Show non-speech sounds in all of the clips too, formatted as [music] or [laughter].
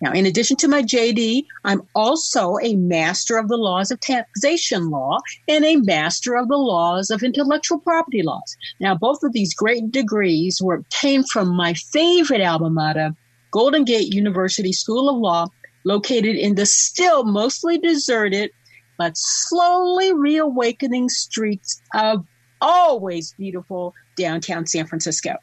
Now, in addition to my JD, I'm also a master of the laws of taxation law and a master of the laws of intellectual property laws. Now, both of these great degrees were obtained from my favorite alma mater, Golden Gate University School of Law, located in the still mostly deserted but slowly reawakening streets of always beautiful downtown San Francisco.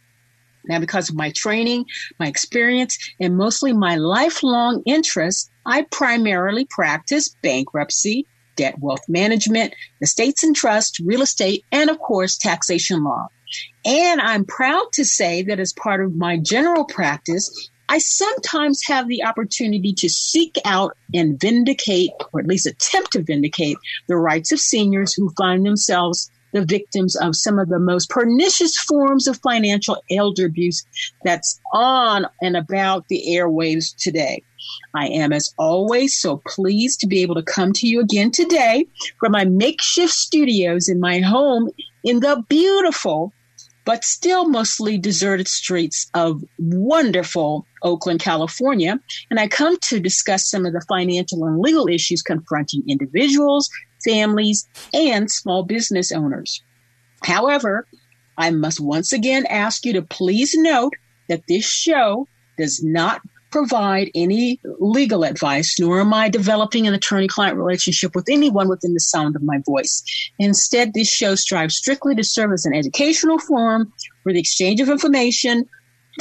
Now, because of my training, my experience, and mostly my lifelong interest, I primarily practice bankruptcy, debt wealth management, estates and trust, real estate, and of course, taxation law. And I'm proud to say that as part of my general practice, I sometimes have the opportunity to seek out and vindicate, or at least attempt to vindicate, the rights of seniors who find themselves the victims of some of the most pernicious forms of financial elder abuse that's on and about the airwaves today. I am, as always, so pleased to be able to come to you again today from my makeshift studios in my home in the beautiful but still mostly deserted streets of wonderful Oakland, California. And I come to discuss some of the financial and legal issues confronting individuals, families, and small business owners. However, I must once again ask you to please note that this show does not provide any legal advice, nor am I developing an attorney client relationship with anyone within the sound of my voice. Instead, this show strives strictly to serve as an educational forum for the exchange of information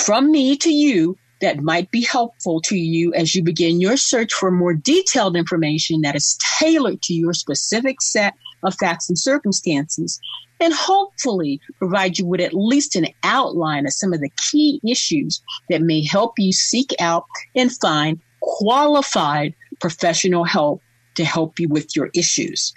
from me to you that might be helpful to you as you begin your search for more detailed information that is tailored to your specific set of facts and circumstances, and hopefully provide you with at least an outline of some of the key issues that may help you seek out and find qualified professional help to help you with your issues.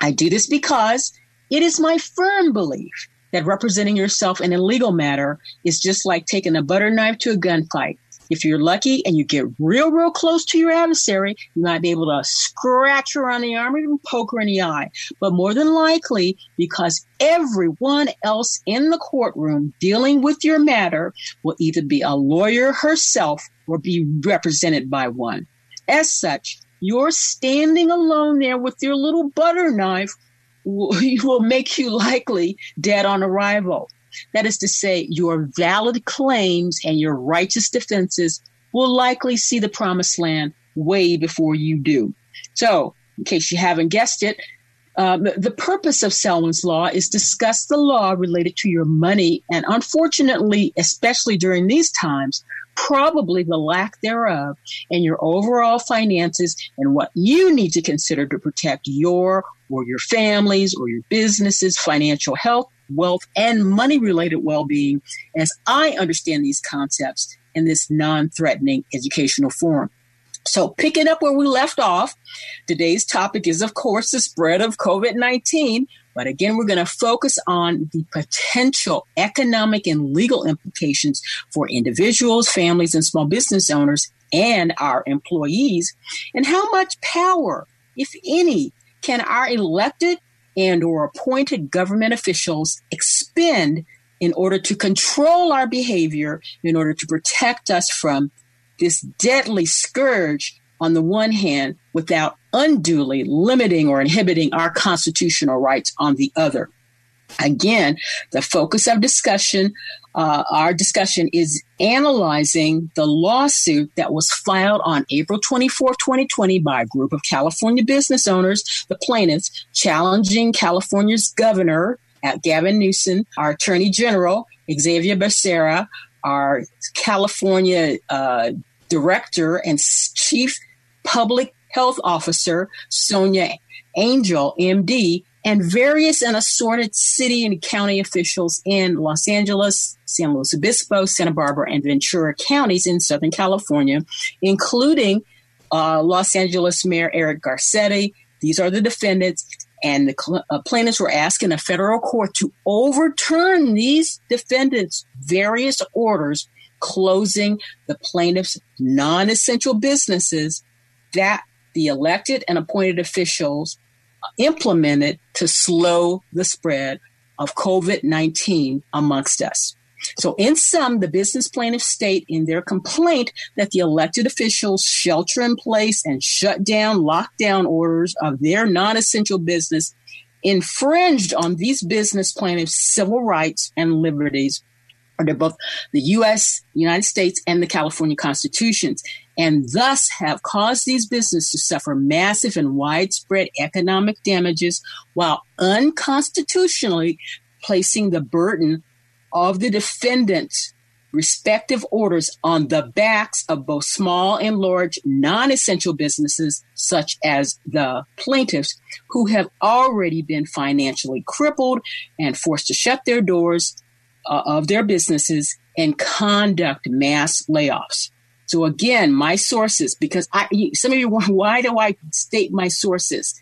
I do this because it is my firm belief that representing yourself in a legal matter is just like taking a butter knife to a gunfight. If you're lucky and you get real, real close to your adversary, you might be able to scratch her on the arm or even poke her in the eye. But more than likely, because everyone else in the courtroom dealing with your matter will either be a lawyer herself or be represented by one. As such, you're standing alone there with your little butter knife [laughs] will make you likely dead on arrival. That is to say, your valid claims and your righteous defenses will likely see the promised land way before you do. So, in case you haven't guessed it, um, the purpose of Selwyn's Law is discuss the law related to your money, and unfortunately, especially during these times, probably the lack thereof, and your overall finances and what you need to consider to protect your or your families or your businesses' financial health, wealth, and money related well being, as I understand these concepts in this non threatening educational forum. So, picking up where we left off, today's topic is, of course, the spread of COVID 19. But again, we're going to focus on the potential economic and legal implications for individuals, families, and small business owners and our employees, and how much power, if any, can our elected and or appointed government officials expend in order to control our behavior, in order to protect us from this deadly scourge on the one hand, without unduly limiting or inhibiting our constitutional rights on the other. Again, the focus of discussion, uh, our discussion is analyzing the lawsuit that was filed on April 24, 2020 by a group of California business owners, the plaintiffs, challenging California's governor, at Gavin Newsom, our Attorney General, Xavier Becerra, our California uh, Director and Chief Public Health Officer, Sonia Angell, MD, and various and assorted city and county officials in Los Angeles, San Luis Obispo, Santa Barbara, and Ventura counties in Southern California, including uh, Los Angeles Mayor Eric Garcetti. These are the defendants, and the cl- uh, plaintiffs were asking a federal court to overturn these defendants' various orders closing the plaintiffs' non essential businesses that the elected and appointed officials implemented to slow the spread of COVID 19 amongst us. So, in sum, the business plaintiffs state in their complaint that the elected officials shelter in place and shut down lockdown orders of their non essential business infringed on these business plaintiffs' civil rights and liberties under both the U.S., United States, and the California constitutions, and thus have caused these businesses to suffer massive and widespread economic damages while unconstitutionally placing the burden of the defendant's respective orders on the backs of both small and large non essential businesses, such as the plaintiffs, who have already been financially crippled and forced to shut their doors uh, of their businesses and conduct mass layoffs. So again, my sources, because I, some of you [laughs] why do I state my sources?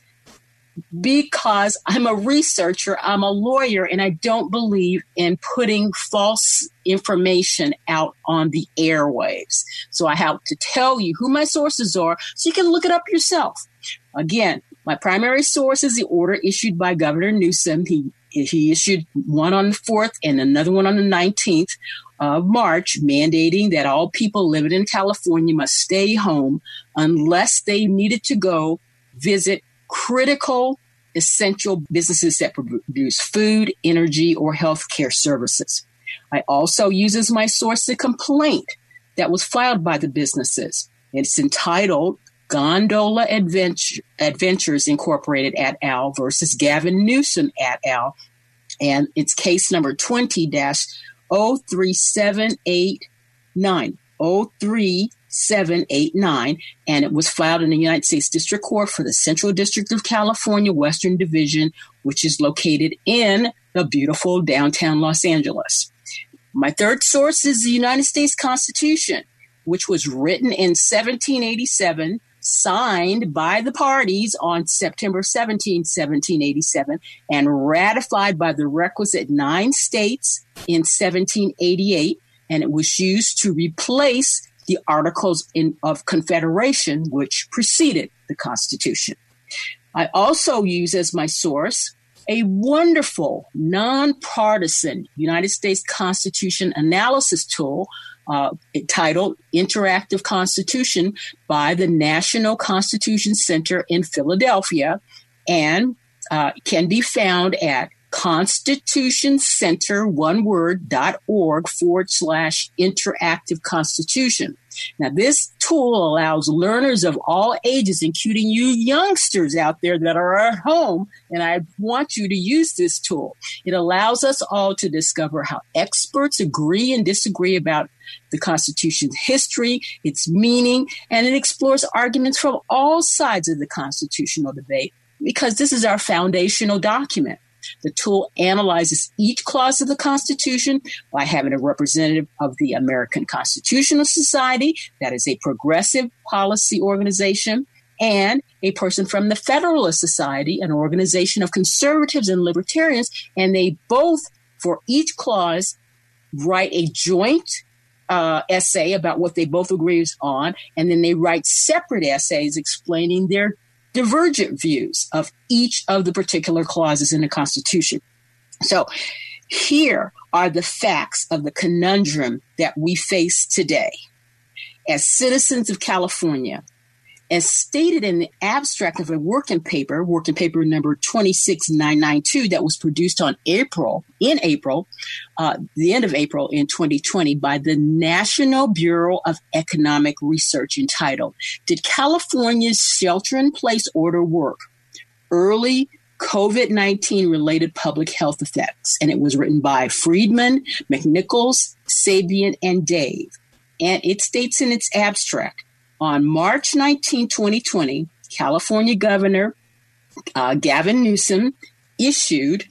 because I'm a researcher, I'm a lawyer, and I don't believe in putting false information out on the airwaves. So I have to tell you who my sources are so you can look it up yourself. Again, my primary source is the order issued by Governor Newsom. He, he issued one on the 4th and another one on the 19th of March, mandating that all people living in California must stay home unless they needed to go visit critical essential businesses that produce food, energy, or healthcare services. I also use as my source the complaint that was filed by the businesses. It's entitled Gondola Adventure, Adventures Incorporated at al versus Gavin Newsom at al. And it's case number 20 03789. 03 789, and it was filed in the United States District Court for the Central District of California, Western Division, which is located in the beautiful downtown Los Angeles. My third source is the United States Constitution, which was written in 1787, signed by the parties on September 17, 1787, and ratified by the requisite nine states in 1788. And it was used to replace the Articles in, of Confederation, which preceded the Constitution. I also use as my source a wonderful nonpartisan United States Constitution analysis tool uh, titled Interactive Constitution by the National Constitution Center in Philadelphia and uh, can be found at Constitution Center, one word, dot org forward slash interactive constitution. Now, this tool allows learners of all ages, including you youngsters out there that are at home, and I want you to use this tool. It allows us all to discover how experts agree and disagree about the Constitution's history, its meaning, and it explores arguments from all sides of the constitutional debate because this is our foundational document. The tool analyzes each clause of the Constitution by having a representative of the American Constitutional Society, that is a progressive policy organization, and a person from the Federalist Society, an organization of conservatives and libertarians, and they both, for each clause, write a joint uh, essay about what they both agree on, and then they write separate essays explaining their divergent views of each of the particular clauses in the Constitution. So here are the facts of the conundrum that we face today. As citizens of California, as stated in the abstract of a working paper, working paper number 26992, that was produced on April, in April, uh, the end of April in 2020 by the National Bureau of Economic Research entitled, Did California's Shelter in Place Order Work? Early COVID 19 related public health effects. And it was written by Friedson, McNichols, Sabia, and Dave. And it states in its abstract on March 19, 2020, California Governor uh, Gavin Newsom issued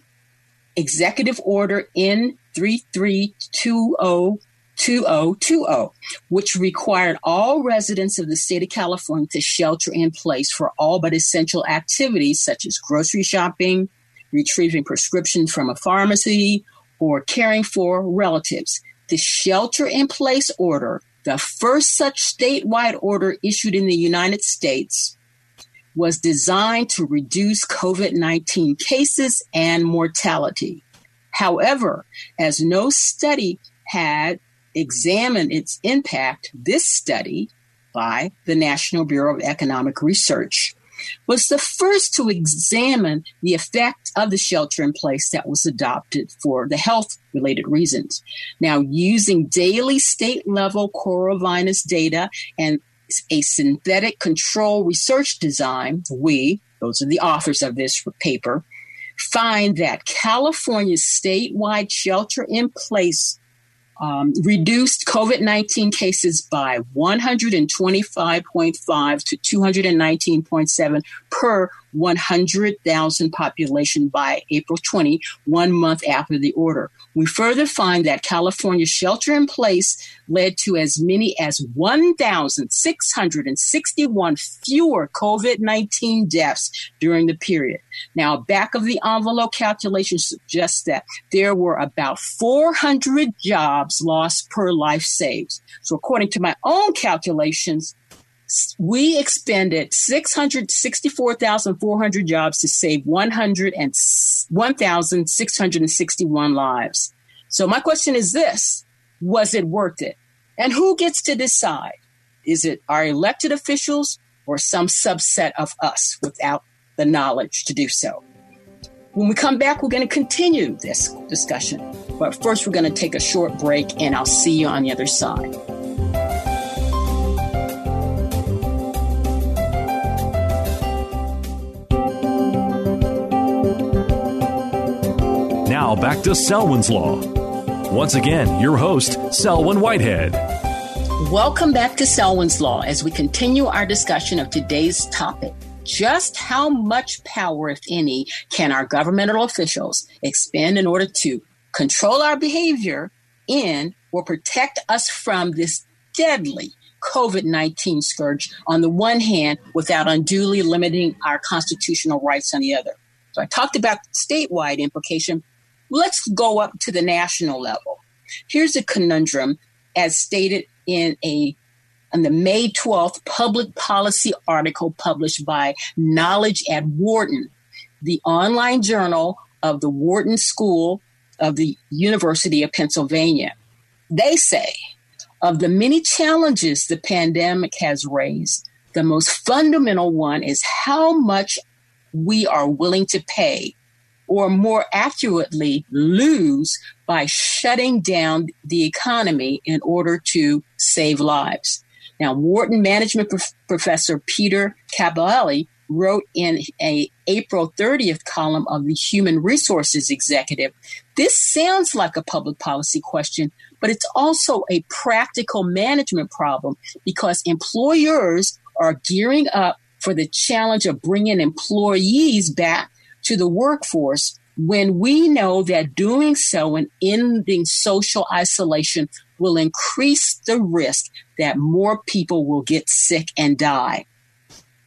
Executive Order N3320 2020, which required all residents of the state of California to shelter in place for all but essential activities such as grocery shopping, retrieving prescriptions from a pharmacy, or caring for relatives. The shelter in place order, the first such statewide order issued in the United States, was designed to reduce COVID 19 cases and mortality. However, as no study had examined its impact, this study by the National Bureau of Economic Research was the first to examine the effect of the shelter in place that was adopted for the health related reasons. Now, using daily state level coronavirus data and a synthetic control research design, we, those are the authors of this paper, find that California's statewide shelter in place um, reduced COVID 19 cases by 125.5 to 219.7 per 100,000 population by April 20, one month after the order. We further find that California's shelter in place led to as many as 1,661 fewer COVID 19 deaths during the period. Now, back of the envelope calculation suggests that there were about 400 jobs lost per life saved. So, according to my own calculations, we expended 664,400 jobs to save 100 1,661 lives. So my question is this, was it worth it? And who gets to decide? Is it our elected officials or some subset of us without the knowledge to do so? When we come back, we're going to continue this discussion. But first, we're going to take a short break, and I'll see you on the other side. Back to Selwyn's Law. Once again, your host, Selwyn Whitehead. Welcome back to Selwyn's Law as we continue our discussion of today's topic. Just how much power, if any, can our governmental officials expend in order to control our behavior in or protect us from this deadly COVID 19 scourge on the one hand without unduly limiting our constitutional rights on the other? So I talked about statewide implication, Let's go up to the national level. Here's a conundrum as stated in a on the May 12th public policy article published by Knowledge at Wharton, the online journal of the Wharton School of the University of Pennsylvania. They say of the many challenges the pandemic has raised, the most fundamental one is how much we are willing to pay or more accurately, lose by shutting down the economy in order to save lives. Now, Wharton management prof- professor Peter Cappelli wrote in a April 30th column of the Human Resources Executive, this sounds like a public policy question, but it's also a practical management problem because employers are gearing up for the challenge of bringing employees back to the workforce when we know that doing so and ending social isolation will increase the risk that more people will get sick and die.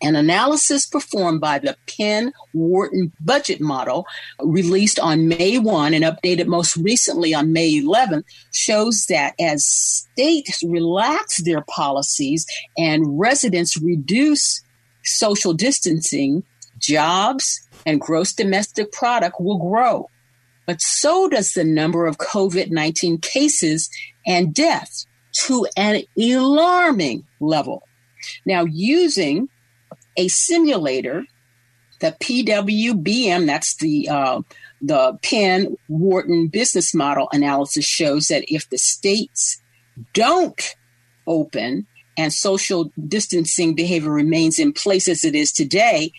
An analysis performed by the Penn Wharton budget model, released on May 1 and updated most recently on May 11, shows that as states relax their policies and residents reduce social distancing, jobs and gross domestic product will grow. But so does the number of COVID 19 cases and deaths to an alarming level. Now, using a simulator, the PWBM, that's the uh, the Penn Wharton business model analysis shows that if the states don't open and social distancing behavior remains in place as it is today,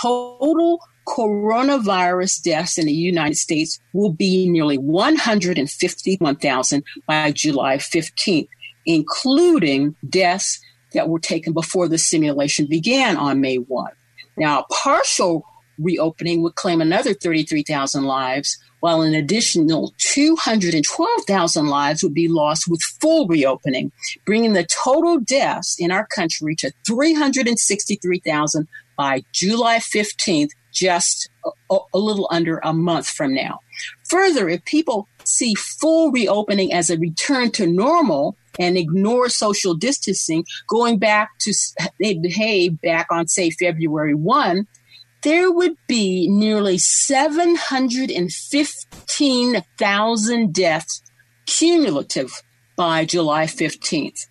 total coronavirus deaths in the United States will be nearly 151,000 by July 15th, including deaths that were taken before the simulation began on May 1. Now, partial reopening would claim another 33,000 lives, while an additional 212,000 lives would be lost with full reopening, bringing the total deaths in our country to 363,000 by July 15th, just a, a, little under a month from now. Further, if people see full reopening as a return to normal and ignore social distancing, going back to they behave back on, say, February 1, there would be nearly 715,000 deaths cumulative by July 15th.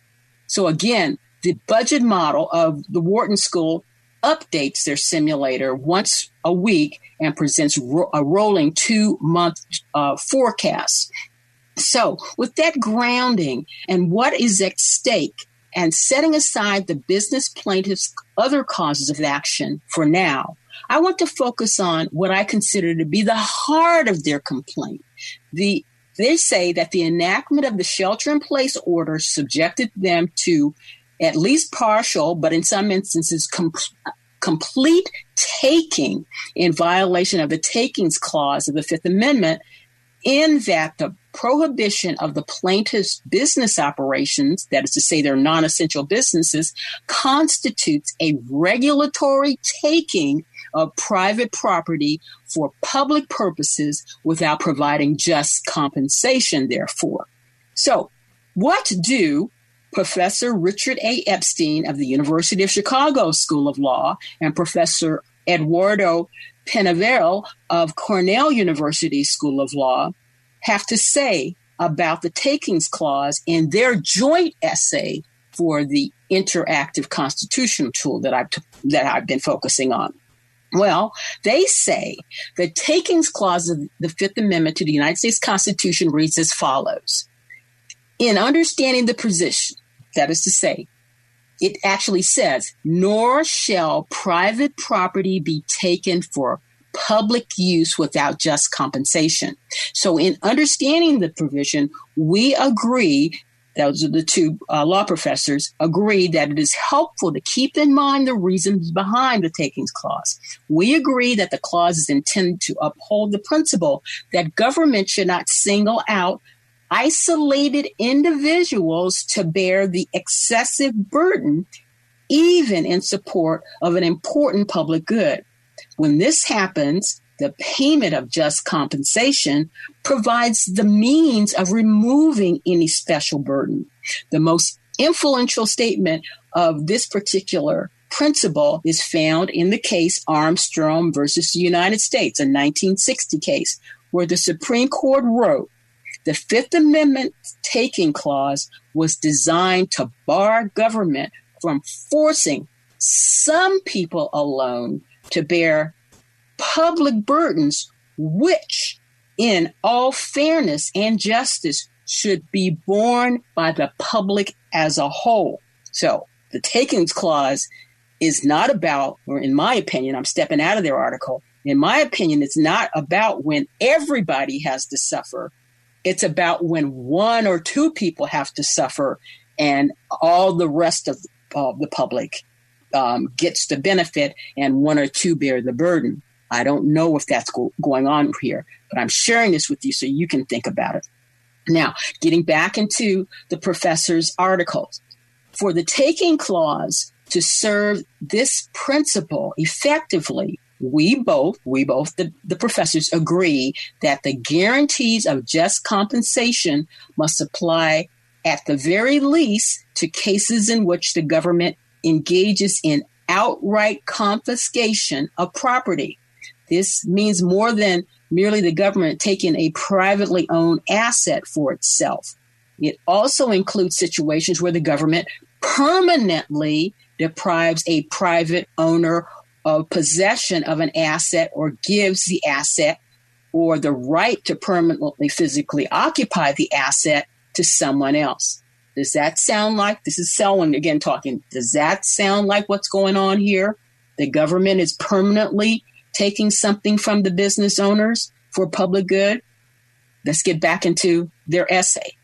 So again, the budget model of the Wharton School updates their simulator once a week and presents ro- a rolling two month uh, forecast. So, with that grounding and what is at stake, and setting aside the business plaintiffs' other causes of action for now, I want to focus on what I consider to be the heart of their complaint. The they say that the enactment of the shelter in place order subjected them to at least partial, but in some instances, com- complete taking in violation of the takings clause of the Fifth Amendment, in that the prohibition of the plaintiff's business operations, that is to say, their non essential businesses, constitutes a regulatory taking of private property for public purposes without providing just compensation, therefore. So, what do Professor Richard A. Epstein of the University of Chicago School of Law and Professor Eduardo Peñalver of Cornell University School of Law have to say about the takings clause in their joint essay for the interactive constitutional tool that I've t- that I've been focusing on. Well, they say the takings clause of the Fifth Amendment to the United States Constitution reads as follows. In understanding the position that is to say, it actually says, nor shall private property be taken for public use without just compensation. So, in understanding the provision, we agree, those are the two uh, law professors, agree that it is helpful to keep in mind the reasons behind the takings clause. We agree that the clause is intended to uphold the principle that government should not single out isolated individuals to bear the excessive burden, even in support of an important public good. When this happens, the payment of just compensation provides the means of removing any special burden. The most influential statement of this particular principle is found in the case Armstrong versus the United States, a 1960 case, where the Supreme Court wrote the Fifth Amendment taking clause was designed to bar government from forcing some people alone to bear public burdens, which, in all fairness and justice, should be borne by the public as a whole. So the takings clause is not about, or in my opinion, I'm stepping out of their article. In my opinion, it's not about when everybody has to suffer it's about when one or two people have to suffer and all the rest of the public um, gets the benefit and one or two bear the burden. I don't know if that's go- going on here, but I'm sharing this with you so you can think about it. Now, getting back into the professor's articles. For the taking clause to serve this principle effectively, we both, we both, the, the professors agree that the guarantees of just compensation must apply at the very least to cases in which the government engages in outright confiscation of property. This means more than merely the government taking a privately owned asset for itself. It also includes situations where the government permanently deprives a private owner of possession of an asset or gives the asset or the right to permanently physically occupy the asset to someone else. Does that sound like this is Selwyn again talking? Does that sound like what's going on here? The government is permanently taking something from the business owners for public good. Let's get back into their essay.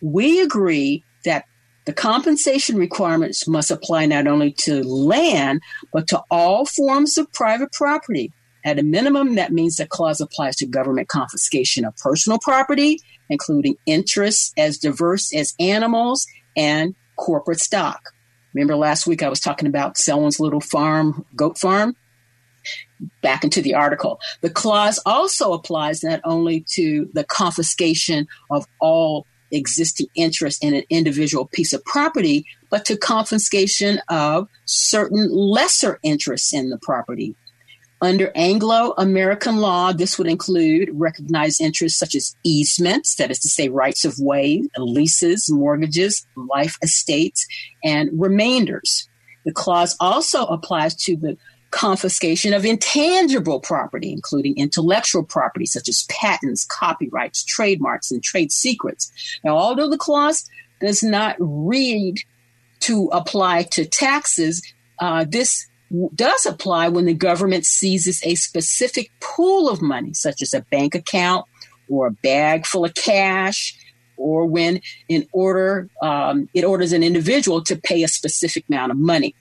We agree that the compensation requirements must apply not only to land, but to all forms of private property. At a minimum, that means the clause applies to government confiscation of personal property, including interests as diverse as animals and corporate stock. Remember last week I was talking about Selwyn's little farm, goat farm? Back into the article. The clause also applies not only to the confiscation of all existing interest in an individual piece of property, but to confiscation of certain lesser interests in the property. Under Anglo American law, this would include recognized interests such as easements, that is to say, rights of way, leases, mortgages, life estates, and remainders. The clause also applies to the confiscation of intangible property, including intellectual property such as patents, copyrights, trademarks, and trade secrets. Now, although the clause does not read to apply to taxes, uh, this does apply when the government seizes a specific pool of money, such as a bank account or a bag full of cash, or when in order um, it orders an individual to pay a specific amount of money.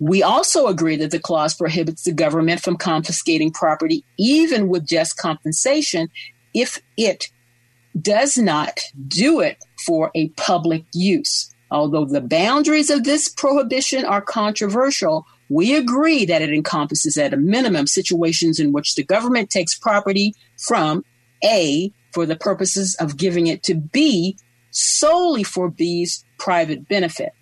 We also agree that the clause prohibits the government from confiscating property, even with just compensation, if it does not do it for a public use. Although the boundaries of this prohibition are controversial, we agree that it encompasses, at a minimum, situations in which the government takes property from A for the purposes of giving it to B solely for B's private benefit.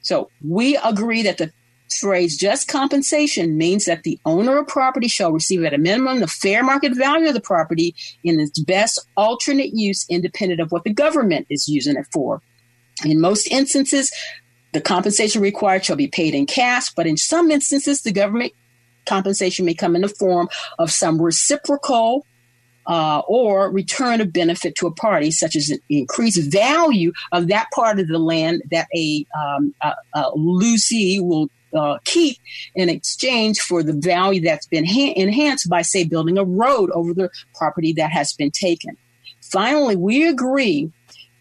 So we agree that the phrase just compensation means that the owner of property shall receive at a minimum the fair market value of the property in its best alternate use independent of what the government is using it for. In most instances, the compensation required shall be paid in cash, but in some instances, the government compensation may come in the form of some reciprocal uh, or return of benefit to a party, such as an increased value of that part of the land that a, um, a, a will uh, keep in exchange for the value that's been ha- enhanced by, say, building a road over the property that has been taken. Finally, we agree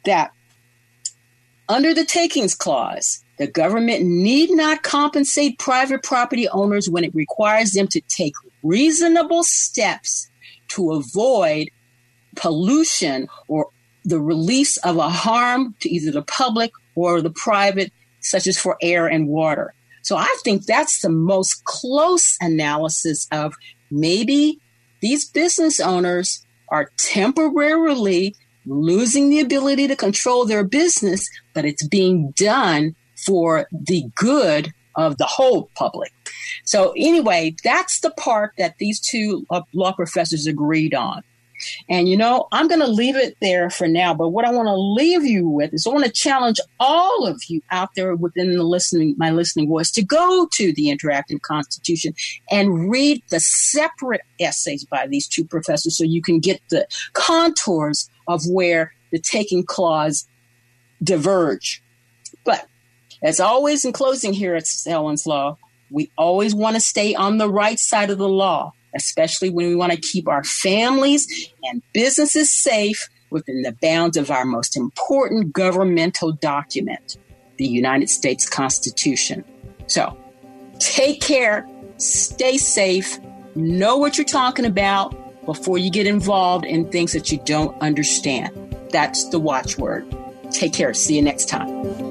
that under the takings clause, the government need not compensate private property owners when it requires them to take reasonable steps to avoid pollution or the release of a harm to either the public or the private, such as for air and water. So I think that's the most close analysis of maybe these business owners are temporarily losing the ability to control their business, but it's being done for the good of the whole public. So anyway, that's the part that these two law professors agreed on. And you know, I'm going to leave it there for now. But what I want to leave you with is I want to challenge all of you out there within the listening, my listening voice, to go to the Interactive Constitution and read the separate essays by these two professors, so you can get the contours of where the taking clause diverge. But as always, in closing here at Selwyn's Law, we always want to stay on the right side of the law especially when we want to keep our families and businesses safe within the bounds of our most important governmental document, the United States Constitution. So take care, stay safe, know what you're talking about before you get involved in things that you don't understand. That's the watchword. Take care. See you next time.